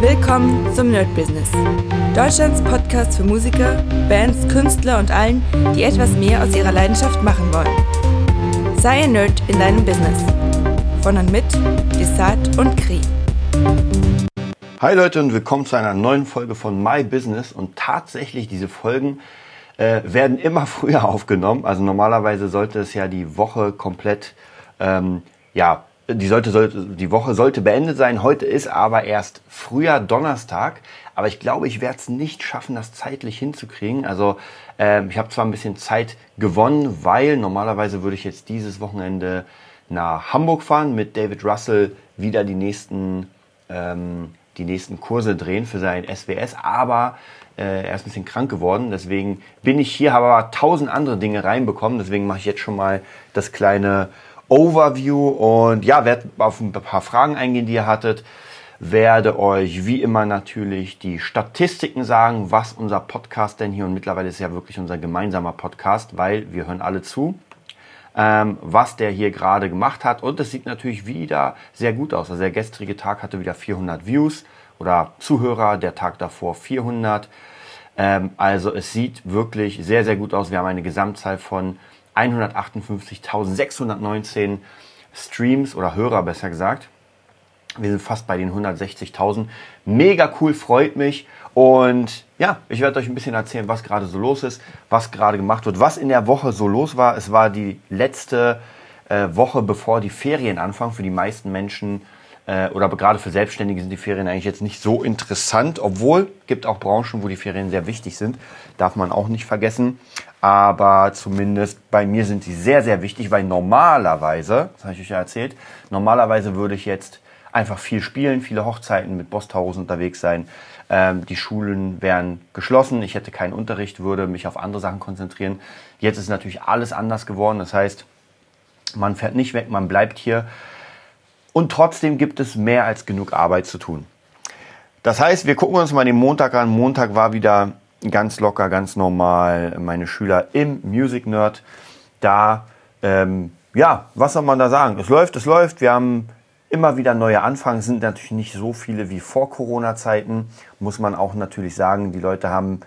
Willkommen zum Nerd Business. Deutschlands Podcast für Musiker, Bands, Künstler und allen, die etwas mehr aus ihrer Leidenschaft machen wollen. Sei ein Nerd in deinem Business. Von und mit Desart und Kri. Hi Leute und willkommen zu einer neuen Folge von My Business. Und tatsächlich, diese Folgen äh, werden immer früher aufgenommen. Also normalerweise sollte es ja die Woche komplett ähm, ja, die, sollte, sollte, die Woche sollte beendet sein. Heute ist aber erst früher Donnerstag. Aber ich glaube, ich werde es nicht schaffen, das zeitlich hinzukriegen. Also ähm, ich habe zwar ein bisschen Zeit gewonnen, weil normalerweise würde ich jetzt dieses Wochenende nach Hamburg fahren, mit David Russell wieder die nächsten, ähm, die nächsten Kurse drehen für sein SWS. Aber äh, er ist ein bisschen krank geworden. Deswegen bin ich hier, habe aber tausend andere Dinge reinbekommen. Deswegen mache ich jetzt schon mal das kleine Overview und ja, werde auf ein paar Fragen eingehen, die ihr hattet. Werde euch wie immer natürlich die Statistiken sagen, was unser Podcast denn hier und mittlerweile ist ja wirklich unser gemeinsamer Podcast, weil wir hören alle zu, ähm, was der hier gerade gemacht hat. Und es sieht natürlich wieder sehr gut aus. Also der gestrige Tag hatte wieder 400 Views oder Zuhörer, der Tag davor 400. Ähm, also es sieht wirklich sehr, sehr gut aus. Wir haben eine Gesamtzahl von 158.619 Streams oder Hörer besser gesagt. Wir sind fast bei den 160.000. Mega cool, freut mich. Und ja, ich werde euch ein bisschen erzählen, was gerade so los ist, was gerade gemacht wird, was in der Woche so los war. Es war die letzte äh, Woche, bevor die Ferien anfangen. Für die meisten Menschen äh, oder gerade für Selbstständige sind die Ferien eigentlich jetzt nicht so interessant, obwohl gibt auch Branchen, wo die Ferien sehr wichtig sind, darf man auch nicht vergessen. Aber zumindest bei mir sind sie sehr, sehr wichtig, weil normalerweise, das habe ich euch ja erzählt, normalerweise würde ich jetzt einfach viel spielen, viele Hochzeiten mit Bosthausen unterwegs sein. Ähm, die Schulen wären geschlossen, ich hätte keinen Unterricht, würde mich auf andere Sachen konzentrieren. Jetzt ist natürlich alles anders geworden. Das heißt, man fährt nicht weg, man bleibt hier. Und trotzdem gibt es mehr als genug Arbeit zu tun. Das heißt, wir gucken uns mal den Montag an. Montag war wieder ganz locker, ganz normal. Meine Schüler im Music Nerd. Da, ähm, ja, was soll man da sagen? Es läuft, es läuft. Wir haben immer wieder neue Anfragen. Es sind natürlich nicht so viele wie vor Corona-Zeiten. Muss man auch natürlich sagen. Die Leute haben,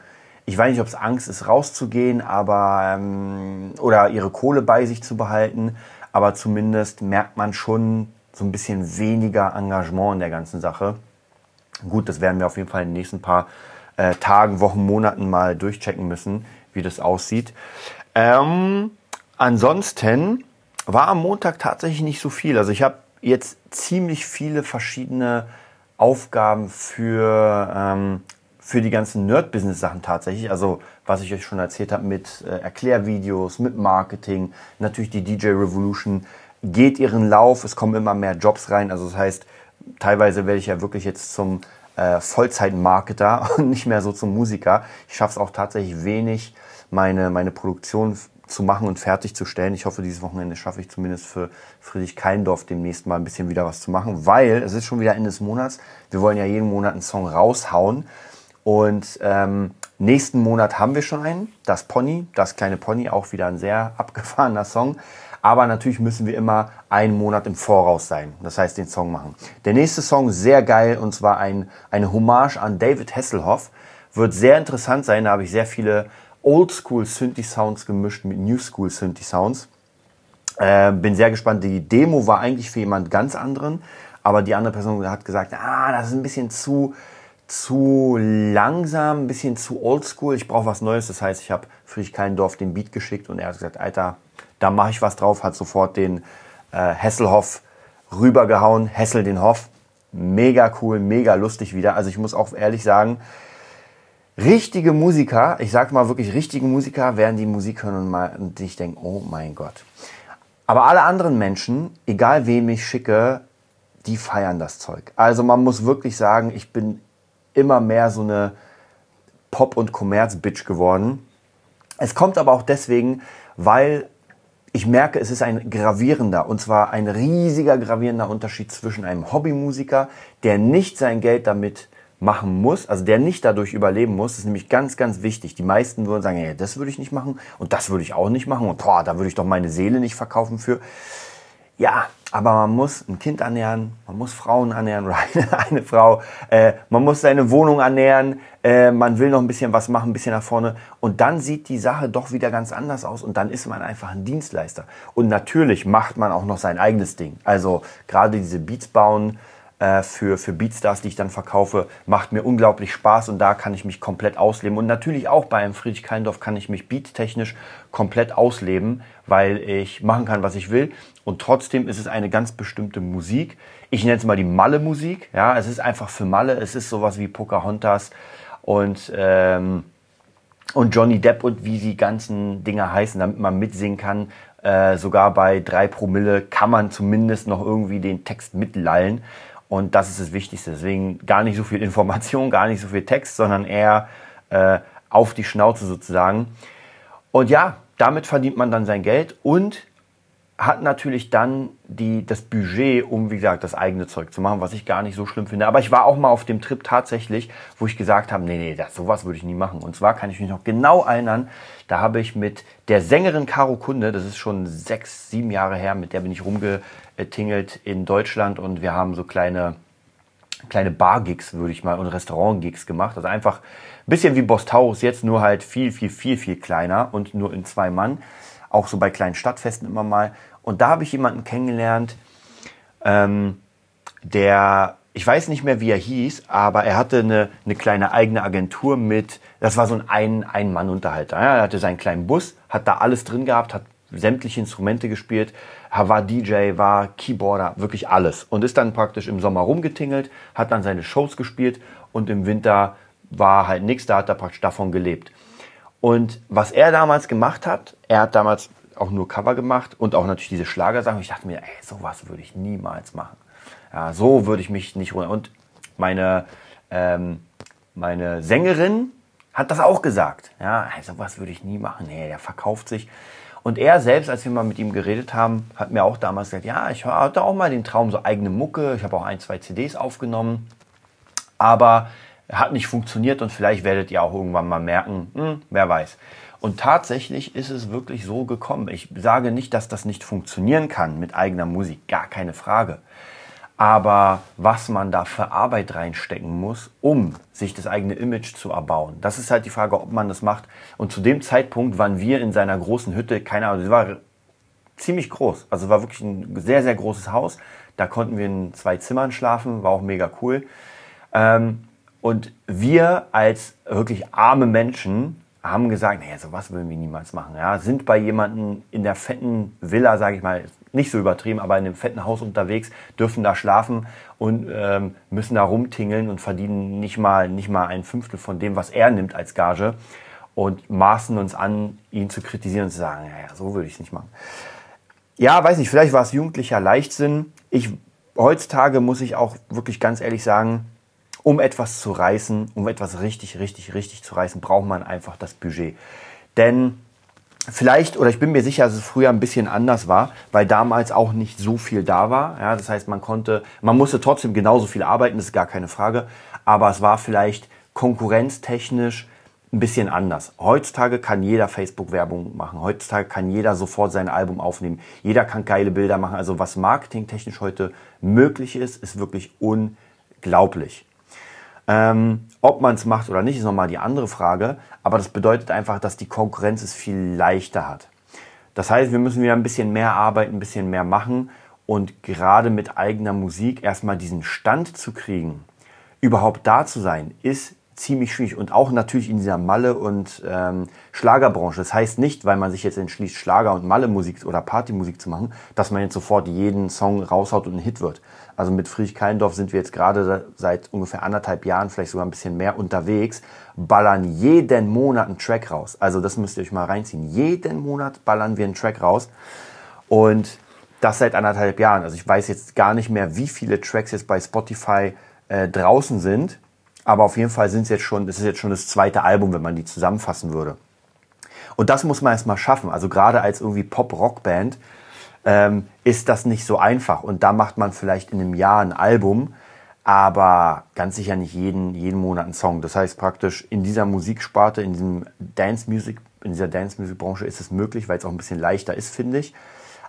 ich weiß nicht, ob es Angst ist, rauszugehen, aber, ähm, oder ihre Kohle bei sich zu behalten. Aber zumindest merkt man schon, so ein bisschen weniger Engagement in der ganzen Sache. Gut, das werden wir auf jeden Fall in den nächsten paar äh, Tagen, Wochen, Monaten mal durchchecken müssen, wie das aussieht. Ähm, ansonsten war am Montag tatsächlich nicht so viel. Also ich habe jetzt ziemlich viele verschiedene Aufgaben für, ähm, für die ganzen Nerd-Business-Sachen tatsächlich. Also was ich euch schon erzählt habe mit äh, Erklärvideos, mit Marketing, natürlich die DJ Revolution geht ihren Lauf, es kommen immer mehr Jobs rein. Also das heißt, teilweise werde ich ja wirklich jetzt zum äh, Vollzeit-Marketer und nicht mehr so zum Musiker. Ich schaffe es auch tatsächlich wenig, meine, meine Produktion zu machen und fertigzustellen. Ich hoffe, dieses Wochenende schaffe ich zumindest für Friedrich Keindorf demnächst mal ein bisschen wieder was zu machen, weil es ist schon wieder Ende des Monats. Wir wollen ja jeden Monat einen Song raushauen. Und ähm, nächsten Monat haben wir schon einen, das Pony, das kleine Pony, auch wieder ein sehr abgefahrener Song. Aber natürlich müssen wir immer einen Monat im Voraus sein. Das heißt, den Song machen. Der nächste Song, sehr geil, und zwar ein, eine Hommage an David Hasselhoff. Wird sehr interessant sein. Da habe ich sehr viele Oldschool Synthi Sounds gemischt mit New School Synthi Sounds. Äh, bin sehr gespannt. Die Demo war eigentlich für jemand ganz anderen. Aber die andere Person hat gesagt, ah, das ist ein bisschen zu, zu langsam, ein bisschen zu oldschool. Ich brauche was Neues. Das heißt, ich habe Friedrich Keindorf den Beat geschickt und er hat gesagt, Alter, da mache ich was drauf, hat sofort den äh, Hesselhoff rübergehauen, Hessel den Hoff. Mega cool, mega lustig wieder. Also ich muss auch ehrlich sagen, richtige Musiker, ich sage mal wirklich richtige Musiker, werden die Musik hören und, mal, und ich denke, oh mein Gott. Aber alle anderen Menschen, egal wem ich schicke, die feiern das Zeug. Also man muss wirklich sagen, ich bin immer mehr so eine Pop- und Kommerz-Bitch geworden. Es kommt aber auch deswegen, weil ich merke, es ist ein gravierender, und zwar ein riesiger gravierender Unterschied zwischen einem Hobbymusiker, der nicht sein Geld damit machen muss, also der nicht dadurch überleben muss, ist nämlich ganz, ganz wichtig. Die meisten würden sagen, ja, das würde ich nicht machen und das würde ich auch nicht machen und boah, da würde ich doch meine Seele nicht verkaufen für. Ja, aber man muss ein Kind ernähren, man muss Frauen ernähren eine, eine Frau, äh, man muss seine Wohnung ernähren, äh, man will noch ein bisschen was machen, ein bisschen nach vorne und dann sieht die Sache doch wieder ganz anders aus und dann ist man einfach ein Dienstleister. Und natürlich macht man auch noch sein eigenes Ding. Also gerade diese Beats bauen, äh, für, für Beatstars, die ich dann verkaufe, macht mir unglaublich Spaß und da kann ich mich komplett ausleben. Und natürlich auch bei einem Friedrich Keindorf kann ich mich beattechnisch komplett ausleben, weil ich machen kann, was ich will. Und trotzdem ist es eine ganz bestimmte Musik. Ich nenne es mal die Malle-Musik. Ja, es ist einfach für Malle. Es ist sowas wie Pocahontas und ähm, und Johnny Depp und wie die ganzen Dinger heißen, damit man mitsingen kann. Äh, sogar bei drei Promille kann man zumindest noch irgendwie den Text mitlallen. Und das ist das Wichtigste. Deswegen gar nicht so viel Information, gar nicht so viel Text, sondern eher äh, auf die Schnauze sozusagen. Und ja, damit verdient man dann sein Geld und hat natürlich dann die, das Budget, um, wie gesagt, das eigene Zeug zu machen, was ich gar nicht so schlimm finde. Aber ich war auch mal auf dem Trip tatsächlich, wo ich gesagt habe, nee, nee, das, sowas würde ich nie machen. Und zwar kann ich mich noch genau erinnern, da habe ich mit der Sängerin Caro Kunde, das ist schon sechs, sieben Jahre her, mit der bin ich rumge tingelt in Deutschland und wir haben so kleine, kleine Bar-Gigs, würde ich mal, und Restaurant-Gigs gemacht. Also einfach ein bisschen wie Boss Taurus jetzt, nur halt viel, viel, viel, viel kleiner und nur in zwei Mann. Auch so bei kleinen Stadtfesten immer mal. Und da habe ich jemanden kennengelernt, ähm, der, ich weiß nicht mehr, wie er hieß, aber er hatte eine, eine kleine eigene Agentur mit, das war so ein Ein-Mann-Unterhalter. Ja, er hatte seinen kleinen Bus, hat da alles drin gehabt, hat sämtliche Instrumente gespielt, war DJ, war Keyboarder, wirklich alles. Und ist dann praktisch im Sommer rumgetingelt, hat dann seine Shows gespielt und im Winter war halt nichts, da hat er praktisch davon gelebt. Und was er damals gemacht hat, er hat damals auch nur Cover gemacht und auch natürlich diese Schlagersachen. Ich dachte mir, ey, sowas würde ich niemals machen. Ja, so würde ich mich nicht runter. Und meine, ähm, meine Sängerin hat das auch gesagt. Ja, sowas würde ich nie machen. Nee, der verkauft sich. Und er selbst, als wir mal mit ihm geredet haben, hat mir auch damals gesagt, ja, ich hatte auch mal den Traum, so eigene Mucke. Ich habe auch ein, zwei CDs aufgenommen. Aber hat nicht funktioniert und vielleicht werdet ihr auch irgendwann mal merken, hm, wer weiß. Und tatsächlich ist es wirklich so gekommen. Ich sage nicht, dass das nicht funktionieren kann mit eigener Musik, gar keine Frage. Aber was man da für Arbeit reinstecken muss, um sich das eigene Image zu erbauen, das ist halt die Frage, ob man das macht. Und zu dem Zeitpunkt waren wir in seiner großen Hütte, keine Ahnung, sie war ziemlich groß. Also war wirklich ein sehr, sehr großes Haus. Da konnten wir in zwei Zimmern schlafen, war auch mega cool. Ähm, und wir als wirklich arme Menschen haben gesagt, naja, sowas würden wir niemals machen. Ja, sind bei jemandem in der fetten Villa, sage ich mal, nicht so übertrieben, aber in einem fetten Haus unterwegs, dürfen da schlafen und ähm, müssen da rumtingeln und verdienen nicht mal, nicht mal ein Fünftel von dem, was er nimmt als Gage und maßen uns an, ihn zu kritisieren und zu sagen, ja, so würde ich es nicht machen. Ja, weiß nicht, vielleicht war es jugendlicher Leichtsinn. Ich, heutzutage muss ich auch wirklich ganz ehrlich sagen, um etwas zu reißen, um etwas richtig, richtig, richtig zu reißen, braucht man einfach das Budget. Denn vielleicht, oder ich bin mir sicher, dass es früher ein bisschen anders war, weil damals auch nicht so viel da war. Ja, das heißt, man konnte, man musste trotzdem genauso viel arbeiten, das ist gar keine Frage. Aber es war vielleicht konkurrenztechnisch ein bisschen anders. Heutzutage kann jeder Facebook-Werbung machen. Heutzutage kann jeder sofort sein Album aufnehmen. Jeder kann geile Bilder machen. Also was marketingtechnisch heute möglich ist, ist wirklich unglaublich. Ähm, ob man es macht oder nicht, ist nochmal die andere Frage. Aber das bedeutet einfach, dass die Konkurrenz es viel leichter hat. Das heißt, wir müssen wieder ein bisschen mehr arbeiten, ein bisschen mehr machen. Und gerade mit eigener Musik erstmal diesen Stand zu kriegen, überhaupt da zu sein, ist ziemlich schwierig und auch natürlich in dieser Malle- und ähm, Schlagerbranche. Das heißt nicht, weil man sich jetzt entschließt, Schlager- und Malle-Musik oder Partymusik zu machen, dass man jetzt sofort jeden Song raushaut und ein Hit wird. Also mit Friedrich Keindorf sind wir jetzt gerade seit ungefähr anderthalb Jahren, vielleicht sogar ein bisschen mehr unterwegs, ballern jeden Monat einen Track raus. Also das müsst ihr euch mal reinziehen. Jeden Monat ballern wir einen Track raus und das seit anderthalb Jahren. Also ich weiß jetzt gar nicht mehr, wie viele Tracks jetzt bei Spotify äh, draußen sind aber auf jeden Fall sind es jetzt schon, das ist jetzt schon das zweite Album, wenn man die zusammenfassen würde. Und das muss man erstmal schaffen. Also gerade als irgendwie Pop-Rock-Band ähm, ist das nicht so einfach. Und da macht man vielleicht in einem Jahr ein Album, aber ganz sicher nicht jeden, jeden Monat einen Song. Das heißt praktisch in dieser Musiksparte, in diesem Dance Music, in dieser Dance Music Branche ist es möglich, weil es auch ein bisschen leichter ist, finde ich.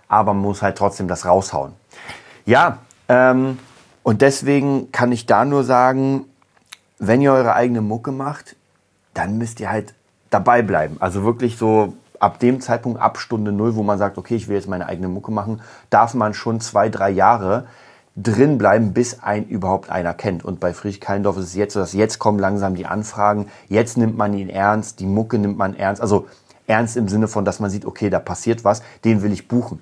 aber man muss halt trotzdem das raushauen. Ja, ähm, und deswegen kann ich da nur sagen, wenn ihr eure eigene Mucke macht, dann müsst ihr halt dabei bleiben. Also wirklich so ab dem Zeitpunkt, ab Stunde Null, wo man sagt, okay, ich will jetzt meine eigene Mucke machen, darf man schon zwei, drei Jahre drin bleiben, bis ein überhaupt einer kennt. Und bei Friedrich Keindorf ist es jetzt so, dass jetzt kommen langsam die Anfragen, jetzt nimmt man ihn ernst, die Mucke nimmt man ernst. Also ernst im Sinne von, dass man sieht, okay, da passiert was, den will ich buchen.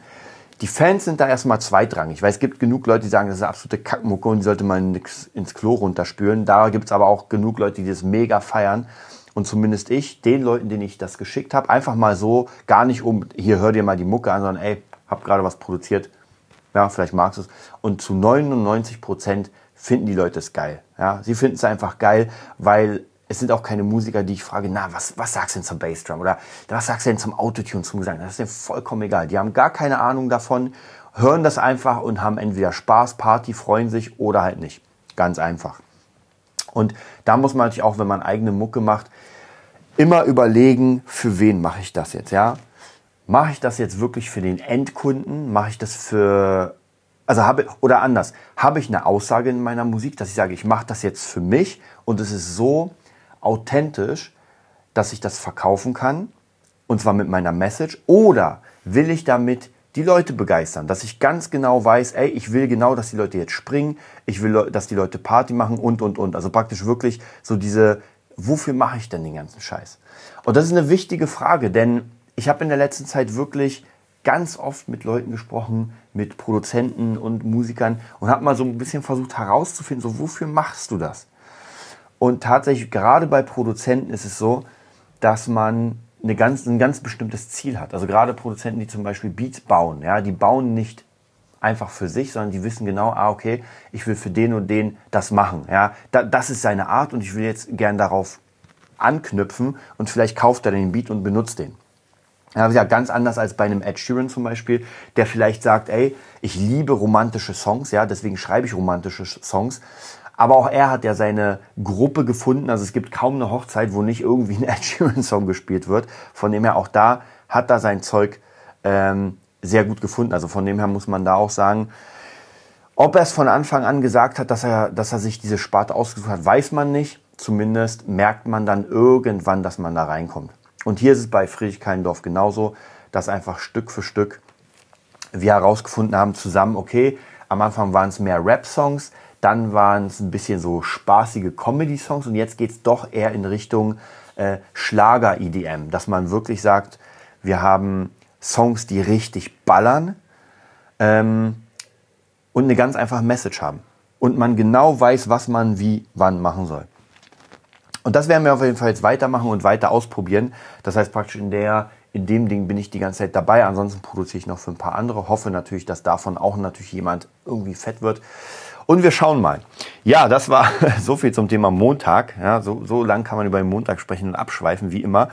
Die Fans sind da erstmal zweitrangig, weil es gibt genug Leute, die sagen, das ist eine absolute Kackmucke und die sollte man ins Klo runterspülen. Da gibt es aber auch genug Leute, die das mega feiern. Und zumindest ich, den Leuten, denen ich das geschickt habe, einfach mal so, gar nicht um, hier hör dir mal die Mucke an, sondern ey, hab gerade was produziert, ja, vielleicht magst du es. Und zu 99 Prozent finden die Leute es geil. Ja, sie finden es einfach geil, weil es sind auch keine Musiker, die ich frage, na, was, was sagst du denn zum Bassdrum? Oder was sagst du denn zum Autotune, zum Gesang? Das ist denen vollkommen egal. Die haben gar keine Ahnung davon, hören das einfach und haben entweder Spaß, Party, freuen sich oder halt nicht. Ganz einfach. Und da muss man natürlich auch, wenn man eigene Mucke macht, immer überlegen, für wen mache ich das jetzt, ja? Mache ich das jetzt wirklich für den Endkunden? Mache ich das für also habe oder anders, habe ich eine Aussage in meiner Musik, dass ich sage, ich mache das jetzt für mich und es ist so authentisch, dass ich das verkaufen kann und zwar mit meiner Message oder will ich damit die Leute begeistern, dass ich ganz genau weiß, ey, ich will genau, dass die Leute jetzt springen, ich will, dass die Leute Party machen und und und. Also praktisch wirklich so diese, wofür mache ich denn den ganzen Scheiß? Und das ist eine wichtige Frage, denn ich habe in der letzten Zeit wirklich ganz oft mit Leuten gesprochen, mit Produzenten und Musikern und habe mal so ein bisschen versucht herauszufinden, so wofür machst du das? Und tatsächlich, gerade bei Produzenten ist es so, dass man eine ganz, ein ganz bestimmtes Ziel hat. Also gerade Produzenten, die zum Beispiel Beats bauen, ja, die bauen nicht einfach für sich, sondern die wissen genau, ah, okay, ich will für den und den das machen. Ja, da, das ist seine Art und ich will jetzt gern darauf anknüpfen und vielleicht kauft er den Beat und benutzt den. Ja, ja ganz anders als bei einem Ed Sheeran zum Beispiel, der vielleicht sagt, ey, ich liebe romantische Songs, ja, deswegen schreibe ich romantische Songs. Aber auch er hat ja seine Gruppe gefunden. Also es gibt kaum eine Hochzeit, wo nicht irgendwie ein Ed Sheeran-Song gespielt wird. Von dem her auch da hat er sein Zeug ähm, sehr gut gefunden. Also von dem her muss man da auch sagen, ob er es von Anfang an gesagt hat, dass er, dass er sich diese Sparte ausgesucht hat, weiß man nicht. Zumindest merkt man dann irgendwann, dass man da reinkommt. Und hier ist es bei Friedrich Keindorf genauso, dass einfach Stück für Stück wir herausgefunden haben zusammen, okay, am Anfang waren es mehr Rap-Songs, dann waren es ein bisschen so spaßige Comedy-Songs und jetzt geht es doch eher in Richtung äh, Schlager-EDM, dass man wirklich sagt, wir haben Songs, die richtig ballern ähm, und eine ganz einfache Message haben. Und man genau weiß, was man wie wann machen soll. Und das werden wir auf jeden Fall jetzt weitermachen und weiter ausprobieren. Das heißt praktisch in der in dem Ding bin ich die ganze Zeit dabei. Ansonsten produziere ich noch für ein paar andere. Hoffe natürlich, dass davon auch natürlich jemand irgendwie fett wird. Und wir schauen mal. Ja, das war so viel zum Thema Montag. Ja, so, so lang kann man über den Montag sprechen und abschweifen, wie immer.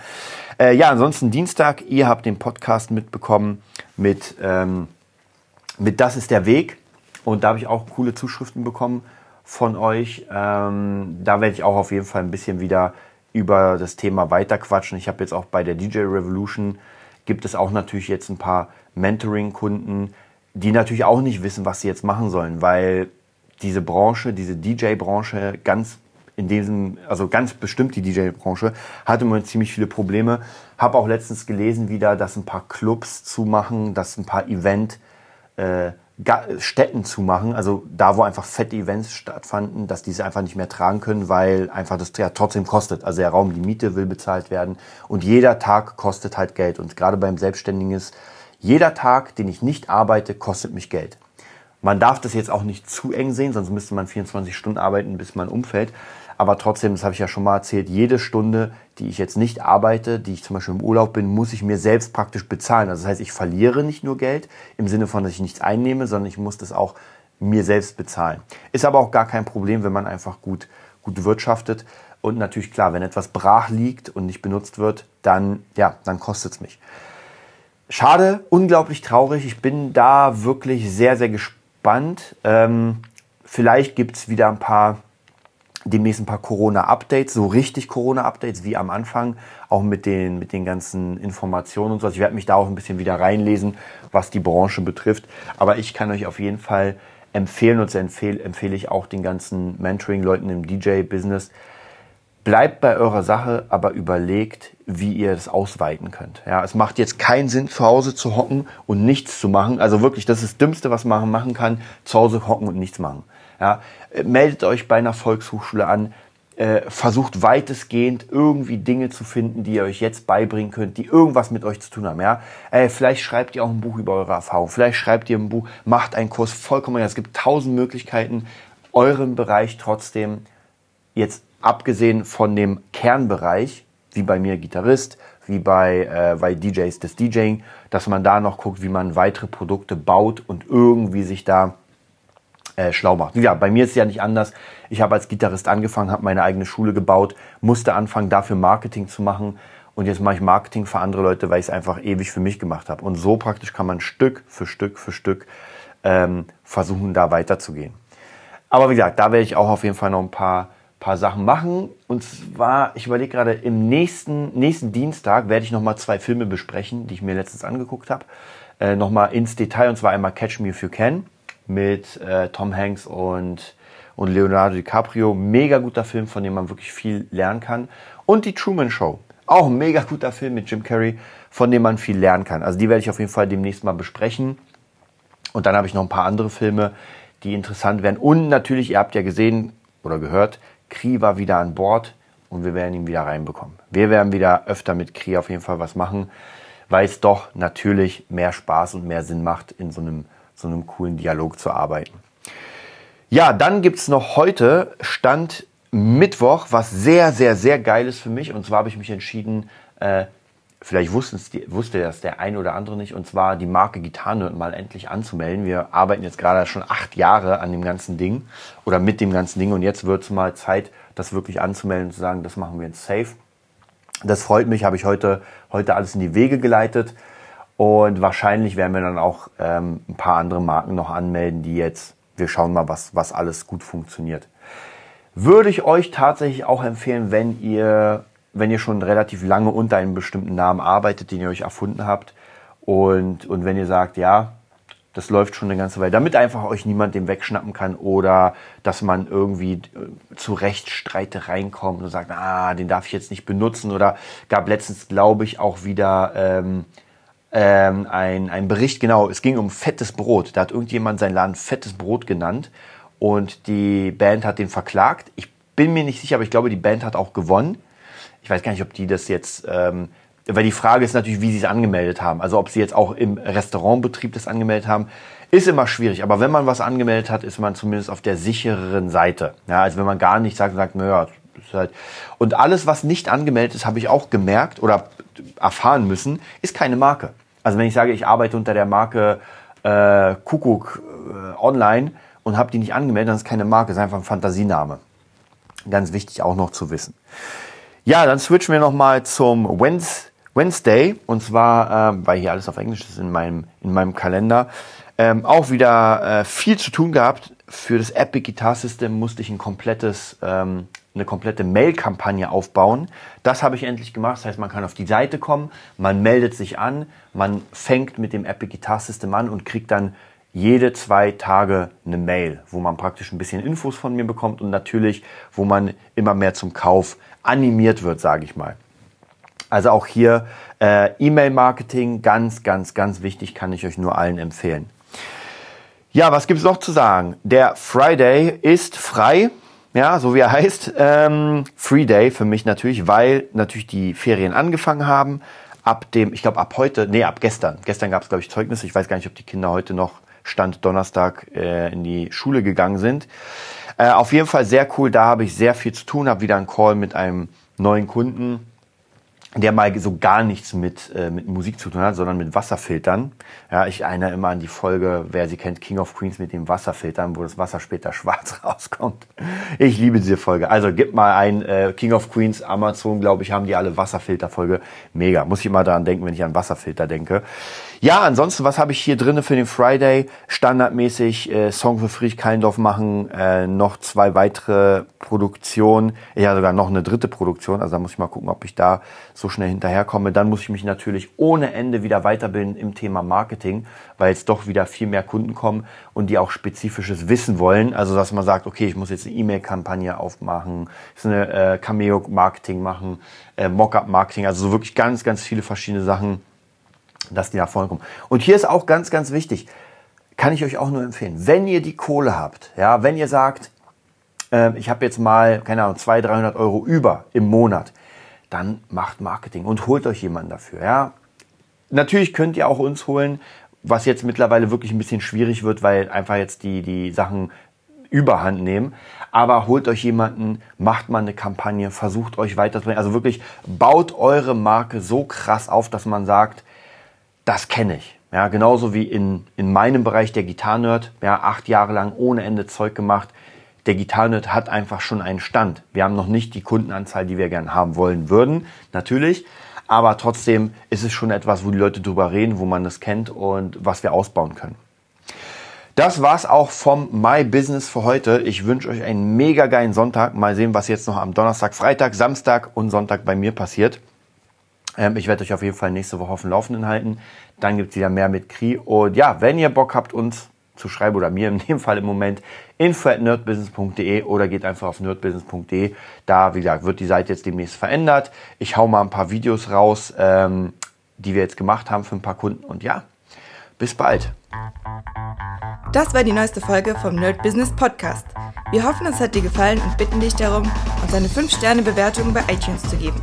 Äh, ja, ansonsten Dienstag, ihr habt den Podcast mitbekommen mit, ähm, mit Das ist der Weg. Und da habe ich auch coole Zuschriften bekommen von euch. Ähm, da werde ich auch auf jeden Fall ein bisschen wieder über das Thema weiterquatschen. Ich habe jetzt auch bei der DJ Revolution gibt es auch natürlich jetzt ein paar Mentoring-Kunden, die natürlich auch nicht wissen, was sie jetzt machen sollen, weil diese Branche, diese DJ-Branche ganz in diesem, also ganz bestimmt die DJ-Branche, hatte man ziemlich viele Probleme. Habe auch letztens gelesen wieder, dass ein paar Clubs zumachen, dass ein paar Event äh, Städten zumachen, also da, wo einfach fette Events stattfanden, dass diese einfach nicht mehr tragen können, weil einfach das ja trotzdem kostet. Also der Raum, die Miete will bezahlt werden und jeder Tag kostet halt Geld. Und gerade beim Selbstständigen ist, jeder Tag, den ich nicht arbeite, kostet mich Geld. Man darf das jetzt auch nicht zu eng sehen, sonst müsste man 24 Stunden arbeiten, bis man umfällt. Aber trotzdem, das habe ich ja schon mal erzählt, jede Stunde, die ich jetzt nicht arbeite, die ich zum Beispiel im Urlaub bin, muss ich mir selbst praktisch bezahlen. Also das heißt, ich verliere nicht nur Geld im Sinne von, dass ich nichts einnehme, sondern ich muss das auch mir selbst bezahlen. Ist aber auch gar kein Problem, wenn man einfach gut, gut wirtschaftet. Und natürlich klar, wenn etwas brach liegt und nicht benutzt wird, dann, ja, dann kostet es mich. Schade, unglaublich traurig. Ich bin da wirklich sehr, sehr gespannt. Ähm, vielleicht gibt es wieder ein paar demnächst ein paar Corona-Updates, so richtig Corona-Updates wie am Anfang, auch mit den, mit den ganzen Informationen und so. Also ich werde mich da auch ein bisschen wieder reinlesen, was die Branche betrifft. Aber ich kann euch auf jeden Fall empfehlen und empfehle, empfehle ich auch den ganzen Mentoring-Leuten im DJ-Business, bleibt bei eurer Sache, aber überlegt, wie ihr das ausweiten könnt. Ja, es macht jetzt keinen Sinn, zu Hause zu hocken und nichts zu machen. Also wirklich, das ist das Dümmste, was man machen kann, zu Hause hocken und nichts machen. Ja, meldet euch bei einer Volkshochschule an, äh, versucht weitestgehend irgendwie Dinge zu finden, die ihr euch jetzt beibringen könnt, die irgendwas mit euch zu tun haben. Ja, äh, vielleicht schreibt ihr auch ein Buch über eure Erfahrung, vielleicht schreibt ihr ein Buch, macht einen Kurs, vollkommen. Es gibt tausend Möglichkeiten, euren Bereich trotzdem jetzt abgesehen von dem Kernbereich, wie bei mir Gitarrist, wie bei, äh, bei DJs das DJing, dass man da noch guckt, wie man weitere Produkte baut und irgendwie sich da äh, schlau macht. Ja, bei mir ist es ja nicht anders. Ich habe als Gitarrist angefangen, habe meine eigene Schule gebaut, musste anfangen, dafür Marketing zu machen. Und jetzt mache ich Marketing für andere Leute, weil ich es einfach ewig für mich gemacht habe. Und so praktisch kann man Stück für Stück für Stück ähm, versuchen, da weiterzugehen. Aber wie gesagt, da werde ich auch auf jeden Fall noch ein paar paar Sachen machen. Und zwar, ich überlege gerade, im nächsten, nächsten Dienstag werde ich nochmal zwei Filme besprechen, die ich mir letztens angeguckt habe. Äh, nochmal ins Detail, und zwar einmal Catch Me If You Can mit äh, Tom Hanks und, und Leonardo DiCaprio. Mega guter Film, von dem man wirklich viel lernen kann. Und die Truman Show. Auch ein mega guter Film mit Jim Carrey, von dem man viel lernen kann. Also die werde ich auf jeden Fall demnächst mal besprechen. Und dann habe ich noch ein paar andere Filme, die interessant werden. Und natürlich, ihr habt ja gesehen oder gehört, Kri war wieder an Bord und wir werden ihn wieder reinbekommen. Wir werden wieder öfter mit Kri auf jeden Fall was machen, weil es doch natürlich mehr Spaß und mehr Sinn macht, in so einem, so einem coolen Dialog zu arbeiten. Ja, dann gibt es noch heute Stand Mittwoch, was sehr, sehr, sehr geil ist für mich. Und zwar habe ich mich entschieden, äh, vielleicht wusste das der ein oder andere nicht, und zwar die Marke Gitarre mal endlich anzumelden. Wir arbeiten jetzt gerade schon acht Jahre an dem ganzen Ding oder mit dem ganzen Ding und jetzt wird es mal Zeit, das wirklich anzumelden und zu sagen, das machen wir jetzt safe. Das freut mich, habe ich heute, heute alles in die Wege geleitet und wahrscheinlich werden wir dann auch ähm, ein paar andere Marken noch anmelden, die jetzt, wir schauen mal, was, was alles gut funktioniert. Würde ich euch tatsächlich auch empfehlen, wenn ihr wenn ihr schon relativ lange unter einem bestimmten Namen arbeitet, den ihr euch erfunden habt. Und, und wenn ihr sagt, ja, das läuft schon eine ganze Weile, damit einfach euch niemand dem wegschnappen kann oder dass man irgendwie äh, zu Rechtsstreite reinkommt und sagt, ah, den darf ich jetzt nicht benutzen. Oder gab letztens, glaube ich, auch wieder ähm, ähm, ein, ein Bericht, genau, es ging um fettes Brot. Da hat irgendjemand seinen Laden fettes Brot genannt und die Band hat den verklagt. Ich bin mir nicht sicher, aber ich glaube, die Band hat auch gewonnen ich weiß gar nicht, ob die das jetzt, ähm, weil die Frage ist natürlich, wie sie es angemeldet haben. Also ob sie jetzt auch im Restaurantbetrieb das angemeldet haben, ist immer schwierig. Aber wenn man was angemeldet hat, ist man zumindest auf der sichereren Seite. Ja, also wenn man gar nicht sagt, sagt, naja, ist halt. Und alles, was nicht angemeldet ist, habe ich auch gemerkt oder erfahren müssen, ist keine Marke. Also wenn ich sage, ich arbeite unter der Marke äh, Kuckuck äh, online und habe die nicht angemeldet, dann ist keine Marke, ist einfach ein Fantasiename. Ganz wichtig auch noch zu wissen. Ja, dann switchen wir nochmal zum Wednesday. Und zwar, ähm, weil hier alles auf Englisch ist in meinem, in meinem Kalender, ähm, auch wieder äh, viel zu tun gehabt. Für das Epic Guitar System musste ich ein komplettes, ähm, eine komplette Mail-Kampagne aufbauen. Das habe ich endlich gemacht. Das heißt, man kann auf die Seite kommen, man meldet sich an, man fängt mit dem Epic Guitar System an und kriegt dann jede zwei Tage eine Mail, wo man praktisch ein bisschen Infos von mir bekommt und natürlich, wo man immer mehr zum Kauf animiert wird, sage ich mal. Also auch hier äh, E-Mail-Marketing, ganz, ganz, ganz wichtig, kann ich euch nur allen empfehlen. Ja, was gibt es noch zu sagen? Der Friday ist frei, ja, so wie er heißt. Ähm, Free Day für mich natürlich, weil natürlich die Ferien angefangen haben. Ab dem, ich glaube ab heute, nee, ab gestern. Gestern gab es, glaube ich, Zeugnisse. Ich weiß gar nicht, ob die Kinder heute noch Stand Donnerstag äh, in die Schule gegangen sind. Äh, auf jeden Fall sehr cool, da habe ich sehr viel zu tun, habe wieder einen Call mit einem neuen Kunden, der mal so gar nichts mit, äh, mit Musik zu tun hat, sondern mit Wasserfiltern. Ja, ich erinnere immer an die Folge, wer sie kennt, King of Queens mit dem Wasserfiltern, wo das Wasser später schwarz rauskommt. Ich liebe diese Folge. Also gib mal ein äh, King of Queens, Amazon, glaube ich, haben die alle Wasserfilterfolge. Mega. Muss ich immer daran denken, wenn ich an Wasserfilter denke. Ja, ansonsten, was habe ich hier drin für den Friday? Standardmäßig äh, Song für Friedrich Keindorf machen, äh, noch zwei weitere Produktionen, ja sogar noch eine dritte Produktion, also da muss ich mal gucken, ob ich da so schnell hinterherkomme. Dann muss ich mich natürlich ohne Ende wieder weiterbilden im Thema Marketing, weil jetzt doch wieder viel mehr Kunden kommen und die auch spezifisches Wissen wollen. Also dass man sagt, okay, ich muss jetzt eine E-Mail-Kampagne aufmachen, eine äh, Cameo-Marketing machen, äh, Mockup-Marketing, also so wirklich ganz, ganz viele verschiedene Sachen dass die nach vorne kommen. Und hier ist auch ganz, ganz wichtig, kann ich euch auch nur empfehlen, wenn ihr die Kohle habt, ja, wenn ihr sagt, äh, ich habe jetzt mal, keine Ahnung, 200, 300 Euro über im Monat, dann macht Marketing und holt euch jemanden dafür, ja. Natürlich könnt ihr auch uns holen, was jetzt mittlerweile wirklich ein bisschen schwierig wird, weil einfach jetzt die, die Sachen überhand nehmen. Aber holt euch jemanden, macht mal eine Kampagne, versucht euch weiterzubringen. Also wirklich baut eure Marke so krass auf, dass man sagt, das kenne ich. Ja, genauso wie in, in meinem Bereich der Gitarrenerd, ja, acht Jahre lang ohne Ende Zeug gemacht. Der Gitarrenerd hat einfach schon einen Stand. Wir haben noch nicht die Kundenanzahl, die wir gerne haben wollen würden, natürlich. Aber trotzdem ist es schon etwas, wo die Leute drüber reden, wo man das kennt und was wir ausbauen können. Das war's auch vom My Business für heute. Ich wünsche euch einen mega geilen Sonntag. Mal sehen, was jetzt noch am Donnerstag, Freitag, Samstag und Sonntag bei mir passiert. Ähm, ich werde euch auf jeden Fall nächste Woche auf dem Laufenden halten. Dann gibt es wieder mehr mit Kri. Und ja, wenn ihr Bock habt, uns zu schreiben oder mir in dem Fall im Moment info at nerdbusiness.de oder geht einfach auf nerdbusiness.de. Da, wie gesagt, wird die Seite jetzt demnächst verändert. Ich hau mal ein paar Videos raus, ähm, die wir jetzt gemacht haben für ein paar Kunden. Und ja, bis bald. Das war die neueste Folge vom Nerd Business Podcast. Wir hoffen, es hat dir gefallen und bitten dich darum, uns eine 5-Sterne-Bewertung bei iTunes zu geben.